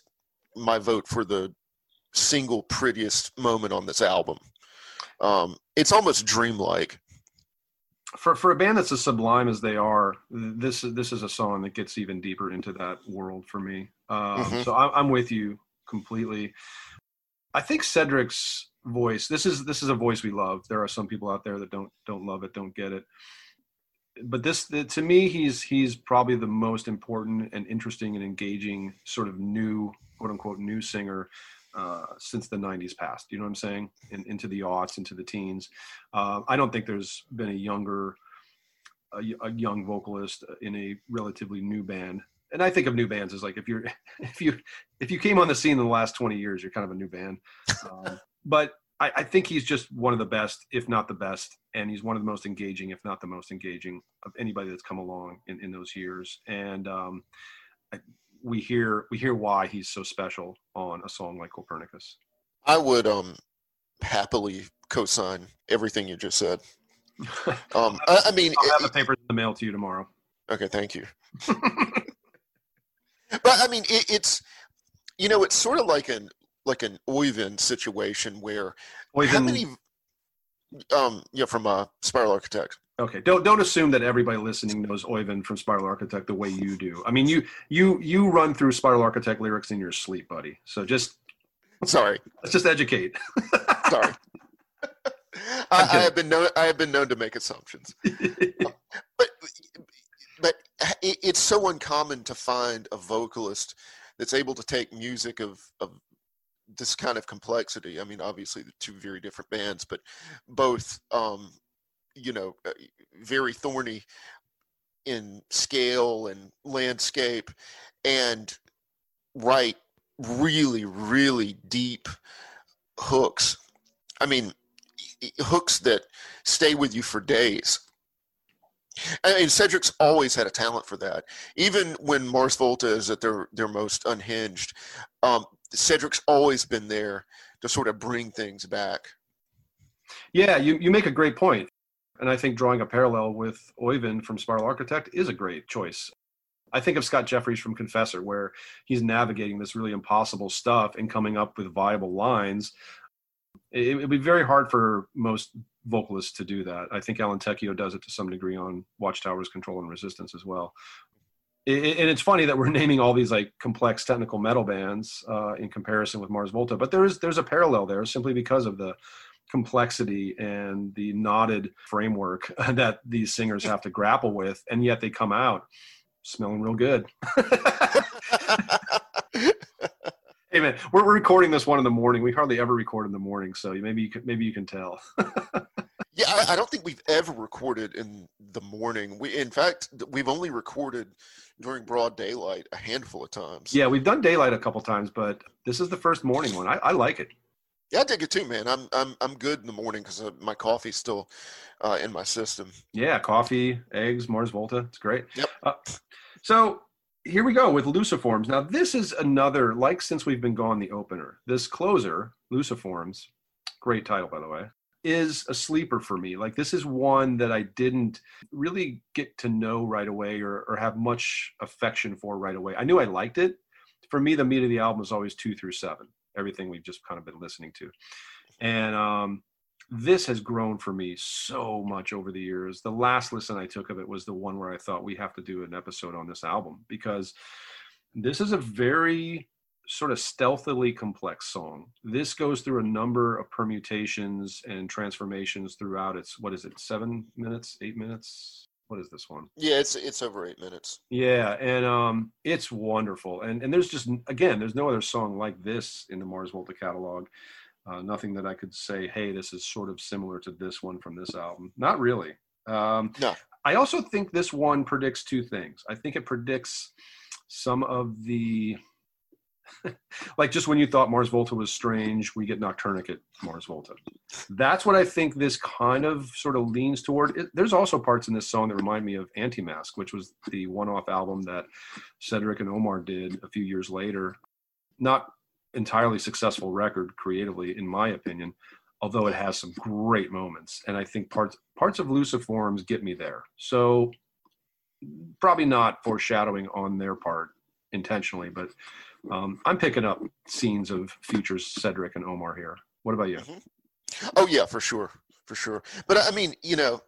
my vote for the single prettiest moment on this album. Um, it's almost dreamlike. for for a band that's as sublime as they are, this this is a song that gets even deeper into that world for me. Um, Mhm. So I'm, I'm with you completely. I think Cedric's voice. This is this is a voice we love. There are some people out there that don't don't love it, don't get it. But this, the, to me, he's he's probably the most important and interesting and engaging sort of new quote unquote new singer uh, since the 90s passed. You know what I'm saying? In, into the aughts, into the teens. Uh, I don't think there's been a younger, a young vocalist in a relatively new band. And I think of new bands as like if you're, if you, if you came on the scene in the last 20 years, you're kind of a new band. Um, but I, I think he's just one of the best, if not the best, and he's one of the most engaging, if not the most engaging of anybody that's come along in, in those years. And um, I, we hear we hear why he's so special on a song like Copernicus. I would um happily co-sign everything you just said. Um, I, I mean, I'll have the papers in the mail to you tomorrow. okay, thank you. But I mean, it, it's you know, it's sort of like an like an Oyvind situation where how many um yeah from uh Spiral Architect. Okay, don't don't assume that everybody listening knows Oyvind from Spiral Architect the way you do. I mean, you you you run through Spiral Architect lyrics in your sleep, buddy. So just Sorry, let's just educate. sorry. I, I have been known I have been known to make assumptions. but but it, it's so uncommon to find a vocalist that's able to take music of of this kind of complexity. I mean, obviously the two very different bands, but both um, you know uh, very thorny in scale and landscape, and write really really deep hooks. I mean, hooks that stay with you for days. Mean, Cedric's always had a talent for that. Even when Mars Volta is at their, their most unhinged, um, Cedric's always been there to sort of bring things back. yeah, you you make a great point, and I think drawing a parallel with Oyvind from Spiral Architect is a great choice. I think of Scott Jeffreys from Confessor, where he's navigating this really impossible stuff and coming up with viable lines. It would be very hard for most vocalists to do that. I think Alan Tecchio does it to some degree on Watchtower's Control and Resistance as well. And it's funny that we're naming all these like complex technical metal bands uh, in comparison with Mars Volta, but there is there's a parallel there simply because of the complexity and the knotted framework that these singers have to grapple with, and yet they come out smelling real good. hey man, we're, we're recording this one in the morning. We hardly ever record in the morning, so maybe you can, maybe you can tell. Yeah, I, I don't think we've ever recorded in the morning. We, in fact, we've only recorded during broad daylight a handful of times. yeah, we've done daylight a couple times, but this is the first morning one. I, I like it. Yeah, I dig it too, man. I'm I'm I'm good in the morning because uh, my coffee's still uh, in my system. Yeah, coffee, eggs, Mars Volta. It's great. Yep. Uh, so here we go with Luciforms. Now, this is another, like since we've been gone, the opener. This closer, Luciforms, great title, by the way, is a sleeper for me. Like, this is one that I didn't really get to know right away or, or have much affection for right away. I knew I liked it. For me, the meat of the album is always two through seven, everything we've just kind of been listening to. And um, this has grown for me so much over the years. The last listen I took of it was the one where I thought we have to do an episode on this album because this is a very sort of stealthily complex song. This goes through a number of permutations and transformations throughout its what is it, seven minutes, eight minutes? What is this one? Yeah, it's it's over eight minutes. Yeah, and um, it's wonderful. And and there's just again, there's no other song like this in the Mars Volta catalog. Uh, nothing that I could say, hey, this is sort of similar to this one from this album. Not really. Um, No. I also think this one predicts two things. I think it predicts some of the, like just when you thought Mars Volta was strange, we get Noctourniquet Mars Volta. That's what I think this kind of sort of leans toward. It, there's also parts in this song that remind me of Antemasque, which was the one off album that Cedric and Omar did a few years later. Not entirely successful record creatively, in my opinion, although it has some great moments. And I think parts parts of Luciforms get me there. So probably not foreshadowing on their part intentionally, but um, I'm picking up scenes of futures Cedric and Omar here. What about you? Oh yeah, for sure, for sure. But I mean, you know,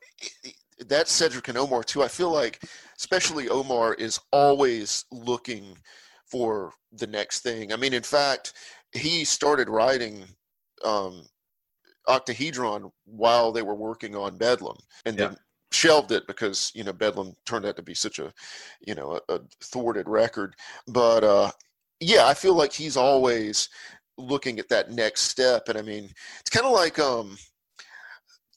that's Cedric and Omar too. I feel like, especially Omar, is always looking for the next thing. I mean, in fact, he started writing um, Octahedron while they were working on Bedlam, and Yeah. then shelved it because you know Bedlam turned out to be such a you know a, a thwarted record. But uh, yeah, I feel like he's always looking at that next step, and I mean, it's kind of like um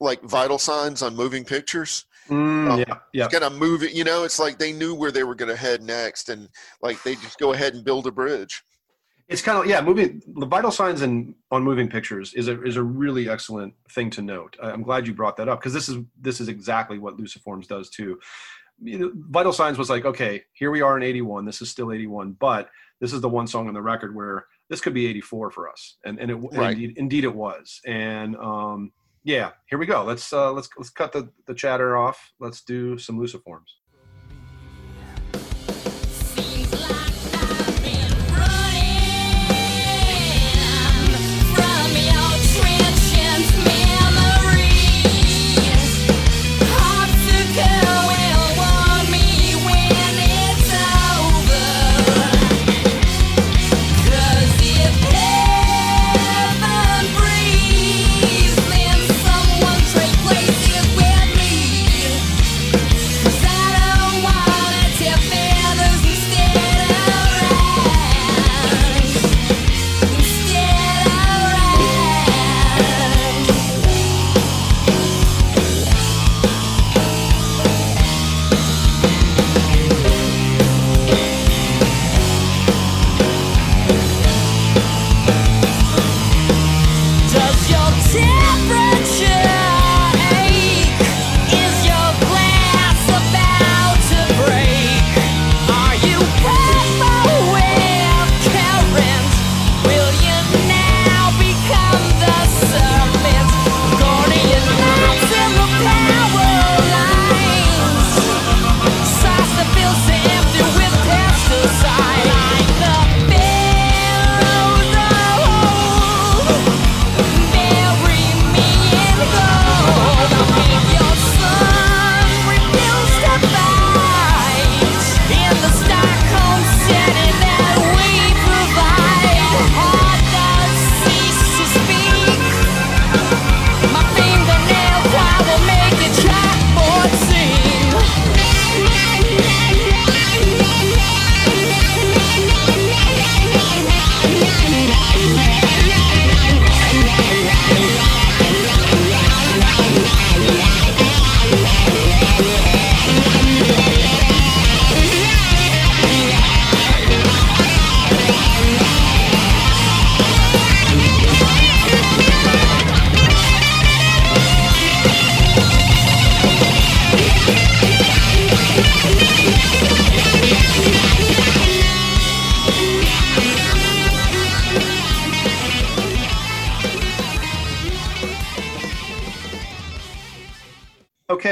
like vital signs on moving pictures Mm, Oh. yeah, yeah. kind of move it you know it's like they knew where they were going to head next and like they just go ahead and build a bridge It's kind of yeah. Moving the vital signs in on moving pictures is a is a really excellent thing to note. I'm glad you brought that up because this is this is exactly what Luciforms does too. You know, vital signs was like okay, here we are in '81. This is still '81, but this is the one song on the record where this could be '84 for us, and and it Right. indeed, indeed it was. And um, yeah, here we go. Let's uh, let's let's cut the the chatter off. Let's do some Luciforms.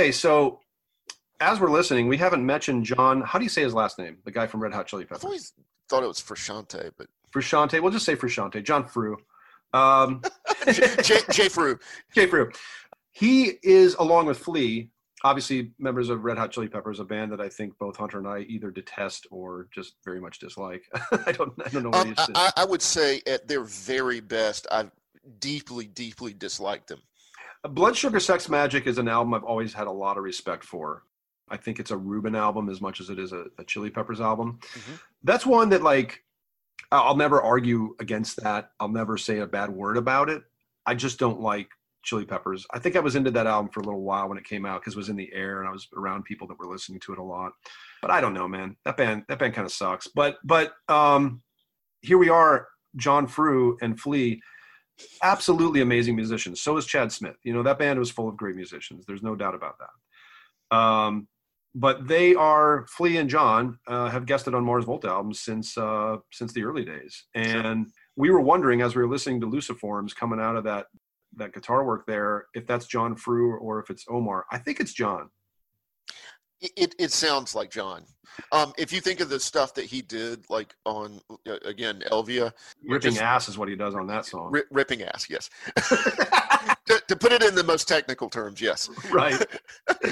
Okay, so as we're listening, we haven't mentioned John. How do you say his last name? The guy from Red Hot Chili Peppers. always thought it was frashante but Frusciante. We'll just say Frusciante. John Fru. Um, jay, jay Frew. Jay Fru. He is, along with Flea, obviously members of Red Hot Chili Peppers, a band that I think both Hunter and I either detest or just very much dislike. I don't, I don't know what Um, I. I- I would say at their very best i deeply deeply dislike them Blood Sugar Sex Magik is an album I've always had a lot of respect for. I think it's a Rubin album as much as it is a, a Chili Peppers album. Mhm. That's one that like I'll never argue against that. I'll never say a bad word about it. I just don't like Chili Peppers. I think I was into that album for a little while when it came out because it was in the air and I was around people that were listening to it a lot. But I don't know, man. That band that band kind of sucks. But but um here we are, John Frew and Flea absolutely amazing musicians. So is Chad Smith. You know, that band was full of great musicians. There's no doubt about that. Um, but they are Flea and John uh, have guested on Mars Volta albums since uh, since the early days, and we were wondering as we were listening to Luciforms coming out of that that guitar work there if that's John Frew or if it's Omar. I think it's John. It, it, sounds like John. Um, if you think of the stuff that he did, like on uh, again L'Via, Ripping just ass is what he does on that song. ri- ripping ass, yes. to, to put it in the most technical terms, yes. right.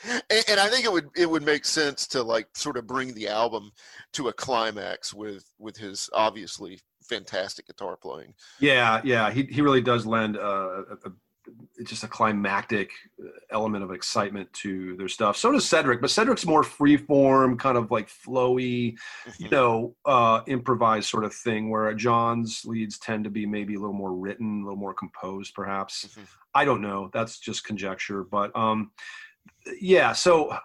and, and I think it would it would make sense to like sort of bring the album to a climax with with his obviously fantastic guitar playing. Yeah, yeah, he he really does lend uh, a, a, just a climactic element of excitement to their stuff. So does Cedric, but Cedric's more freeform, kind of like flowy, you Mhm. know, uh, improvised sort of thing. Where John's leads tend to be maybe a little more written, a little more composed, perhaps. Mhm. I don't know. That's just conjecture, but um, yeah. So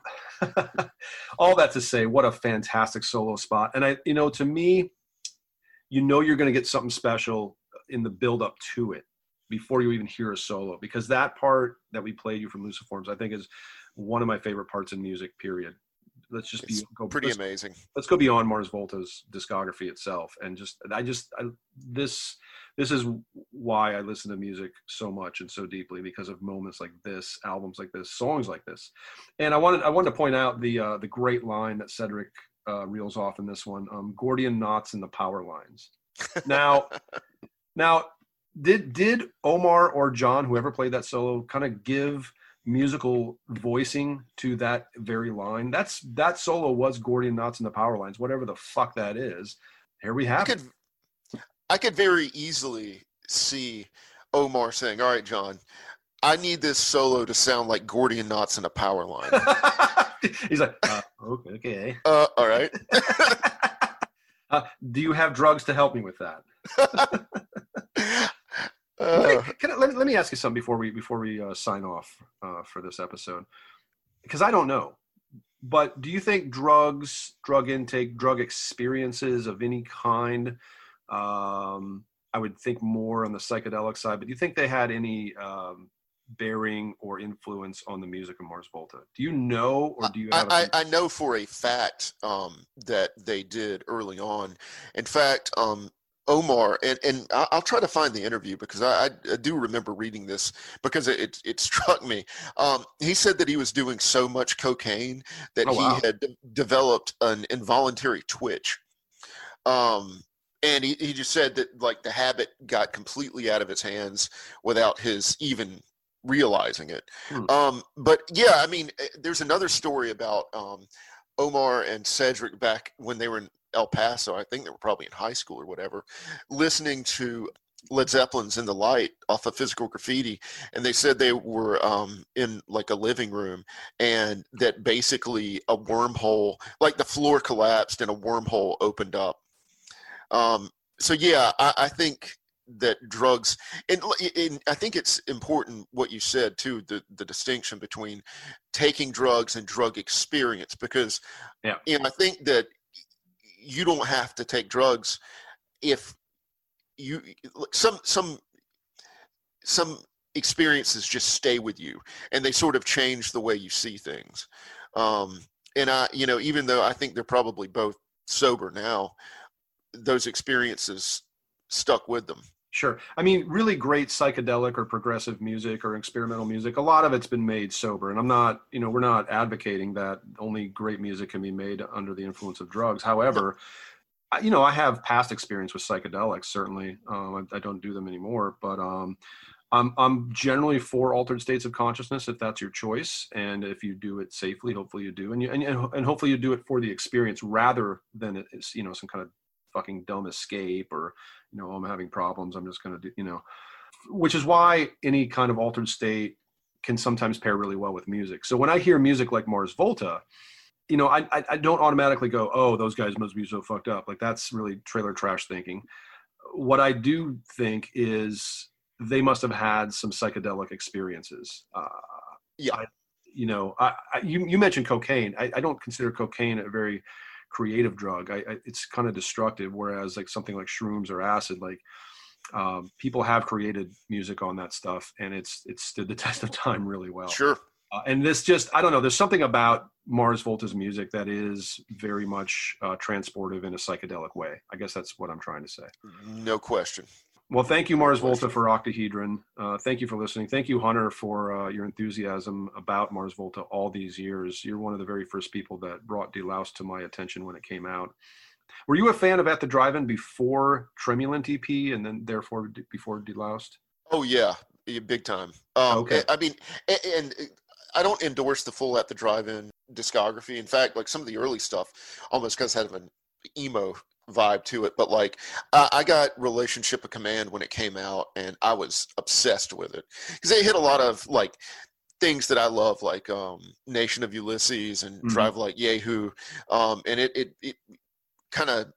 all that to say, what a fantastic solo spot. And I, you know, to me, you know, you're going to get something special in the build up to it before you even hear a solo, because that part that we played you from Luciforms, I think is one of my favorite parts in music. Period. Let's just be It's go Pretty let's, amazing. let's go beyond Mars Volta's discography itself, and just I just I, this this is why I listen to music so much and so deeply because of moments like this, albums like this, songs like this. And I wanted I wanted to point out the uh, the great line that Cedric uh, reels off in this one: um, Gordian knots in the power lines. Now, now did did Omar or John, whoever played that solo, kind of give musical voicing to that very line? That's that solo was Gordian knots in the power lines, whatever the fuck that is. Here we have it. could I could very easily see Omar saying, "All right, John, I need this solo to sound like Gordian knots in a power line." He's like, uh, okay. okay. uh, all right. Uh, do you have drugs to help me with that? Uh, Can I, let, me, let me ask you something before we before we uh, sign off uh, for this episode, because I don't know. But do you think drugs, drug intake, drug experiences of any kind? Um, I would think more on the psychedelic side, but do you think they had any um, bearing or influence on the music of Mars Volta? Do you know, or do you have? a I, I, I know for a fact um, that they did early on. In fact, um, Omar, and, and I- I'll try to find the interview because I, I, do remember reading this because it, it, struck me. Um, he said that he was doing so much cocaine that Oh, wow. he had de- developed an involuntary twitch. Um, and he, he just said that like the habit got completely out of his hands without his even realizing it. Hmm. Um, but yeah, I mean, eh, there's another story about um, Omar and Cedric back when they were in El Paso. I think they were probably in high school or whatever, listening to Led Zeppelin's "In the Light" off of Physical Graffiti, and they said they were um, in like a living room, and that basically a wormhole, like the floor collapsed and a wormhole opened up. Um, so yeah, I, I think that drugs and, and I think it's important what you said too the the distinction between taking drugs and drug experience because Yeah. you know I think that you don't have to take drugs if you some some some experiences just stay with you and they sort of change the way you see things. Um and i you know even though i think they're probably both sober now those experiences stuck with them Sure. I mean, really great psychedelic or progressive music or experimental music. A lot of it's been made sober, and I'm not, you know, we're not advocating that only great music can be made under the influence of drugs. However, I, you know, I have past experience with psychedelics. Certainly, um, I, I don't do them anymore, but um, I'm I'm generally for altered states of consciousness if that's your choice, and if you do it safely, hopefully you do, and you and, and hopefully you do it for the experience rather than it's you know some kind of fucking dumb escape or you know i'm having problems i'm just going to do you know. Which is why any kind of altered state can sometimes pair really well with music. So when i hear music like mars volta you know i i, I don't automatically go oh those guys must be so fucked up. Like that's really trailer trash thinking. What i do think is they must have had some psychedelic experiences. Uh, Yeah. I, you know I, I you, you mentioned cocaine. I, I don't consider cocaine a very creative drug. I, I it's kind of destructive. Whereas like something like shrooms or acid, like um, people have created music on that stuff, and it's it's stood the test of time really well. sure Uh, and this just I don't know. There's something about Mars Volta's music that is very much uh, transportive in a psychedelic way. I guess that's what I'm trying to say. no question Well, thank you, Mars. Volta, for Octahedron. Uh, thank you for listening. Thank you, Hunter, for uh, your enthusiasm about Mars Volta all these years. You're one of the very first people that brought Deloused to my attention when it came out. Were you a fan of At the Drive-In before Tremulant EP and then therefore d- before Deloused? oh yeah big time um Okay. i mean a- and, I don't endorse the full at the drive-in discography. In fact, like some of the early stuff almost kind of had an emo vibe to it. But like, uh, I got Relationship of Command when it came out, and I was obsessed with it because they hit a lot of like things that I love, like um, Nation of Ulysses and Mhm. Drive Like Jehu, um, and it it, it kind of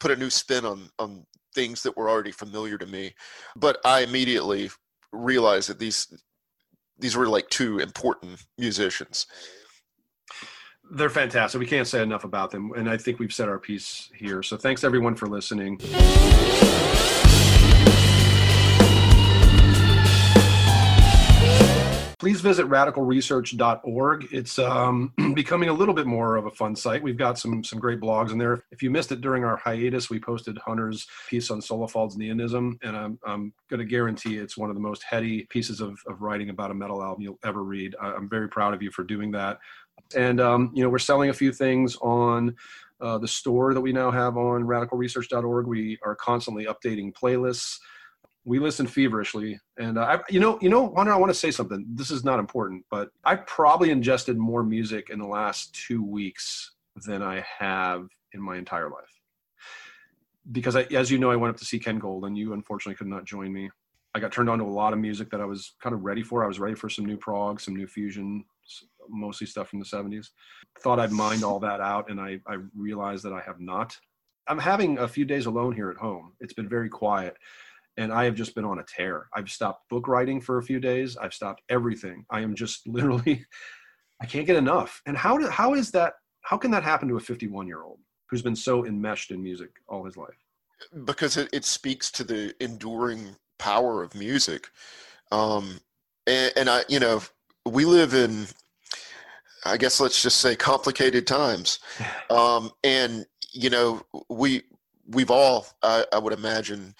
put a new spin on on things that were already familiar to me. But I immediately realized that these these were like two important musicians. They're fantastic. We can't say enough about them, and I think we've said our piece here. So thanks everyone for listening. Please visit radicalresearch.org. It's um, becoming a little bit more of a fun site. We've got some some great blogs in there. If you missed it during our hiatus, we posted Hunter's piece on Solefald's Neonism, and I'm, I'm going to guarantee it's one of the most heady pieces of, of writing about a metal album you'll ever read. I, I'm very proud of you for doing that. And um, you know, we're selling a few things on uh, the store that we now have on radicalresearch.org. We are constantly updating playlists. We listen feverishly, and uh, I, you know, you know, Hunter, I want to say something. This is not important, but I probably ingested more music in the last two weeks than I have in my entire life. Because, I, as you know, I went up to see Ken Gold, and you unfortunately could not join me. I got turned on to a lot of music that I was kind of ready for. I was ready for some new prog, some new fusion, mostly stuff from the 70s. Thought I'd mined all that out, and I, I realized that I have not. I'm having a few days alone here at home. It's been very quiet, and I have just been on a tear. I've stopped book writing for a few days. I've stopped everything. I am just literally, I can't get enough. And how do, how is that? How can that happen to a 51 year old who's been so enmeshed in music all his life? because it, it speaks to the enduring power of music um and, and i you know we live in i guess let's just say complicated times. Um and you know we we've all i, I would imagine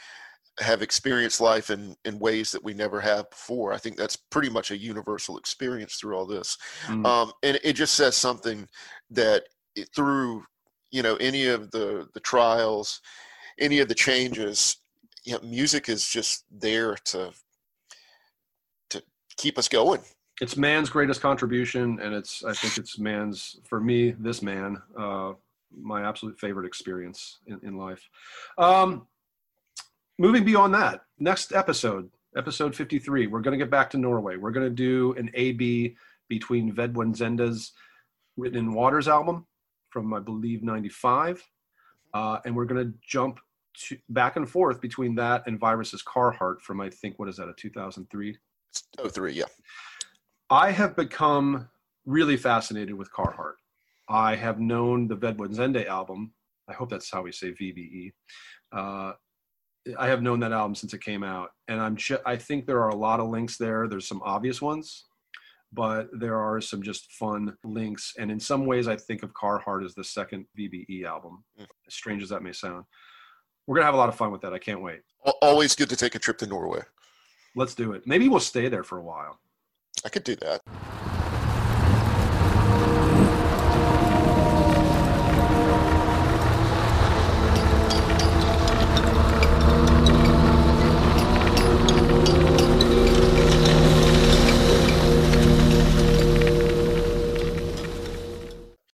have experienced life in in ways that we never have before. I think that's pretty much a universal experience through all this. Mm. um, and it just says something that it, through you know any of the the trials any of the changes you know music is just there to to keep us going it's man's greatest contribution and it's i think it's man's for me this man uh my absolute favorite experience in, in life. Um moving beyond that next episode episode 53 we're going to get back to norway. We're going to do an ab between Ved Buens Ende's written in waters album from i believe 95 uh, and we're going to jump to, back and forth between that and virus's carheart from i think what is that a 2003 oh three yeah I have become really fascinated with Carheart. I have known the Ved Buens Ende album. I hope that's how we say VBE. Uh, I have known that album since it came out, and I'm. Ju- I think there are a lot of links there. There's some obvious ones, but there are some just fun links. And in some ways, I think of Carheart as the second VBE album. Mm. As strange as that may sound, we're gonna have a lot of fun with that. I can't wait. Always good to take a trip to norway Let's do it. Maybe we'll stay there for a while. I could do that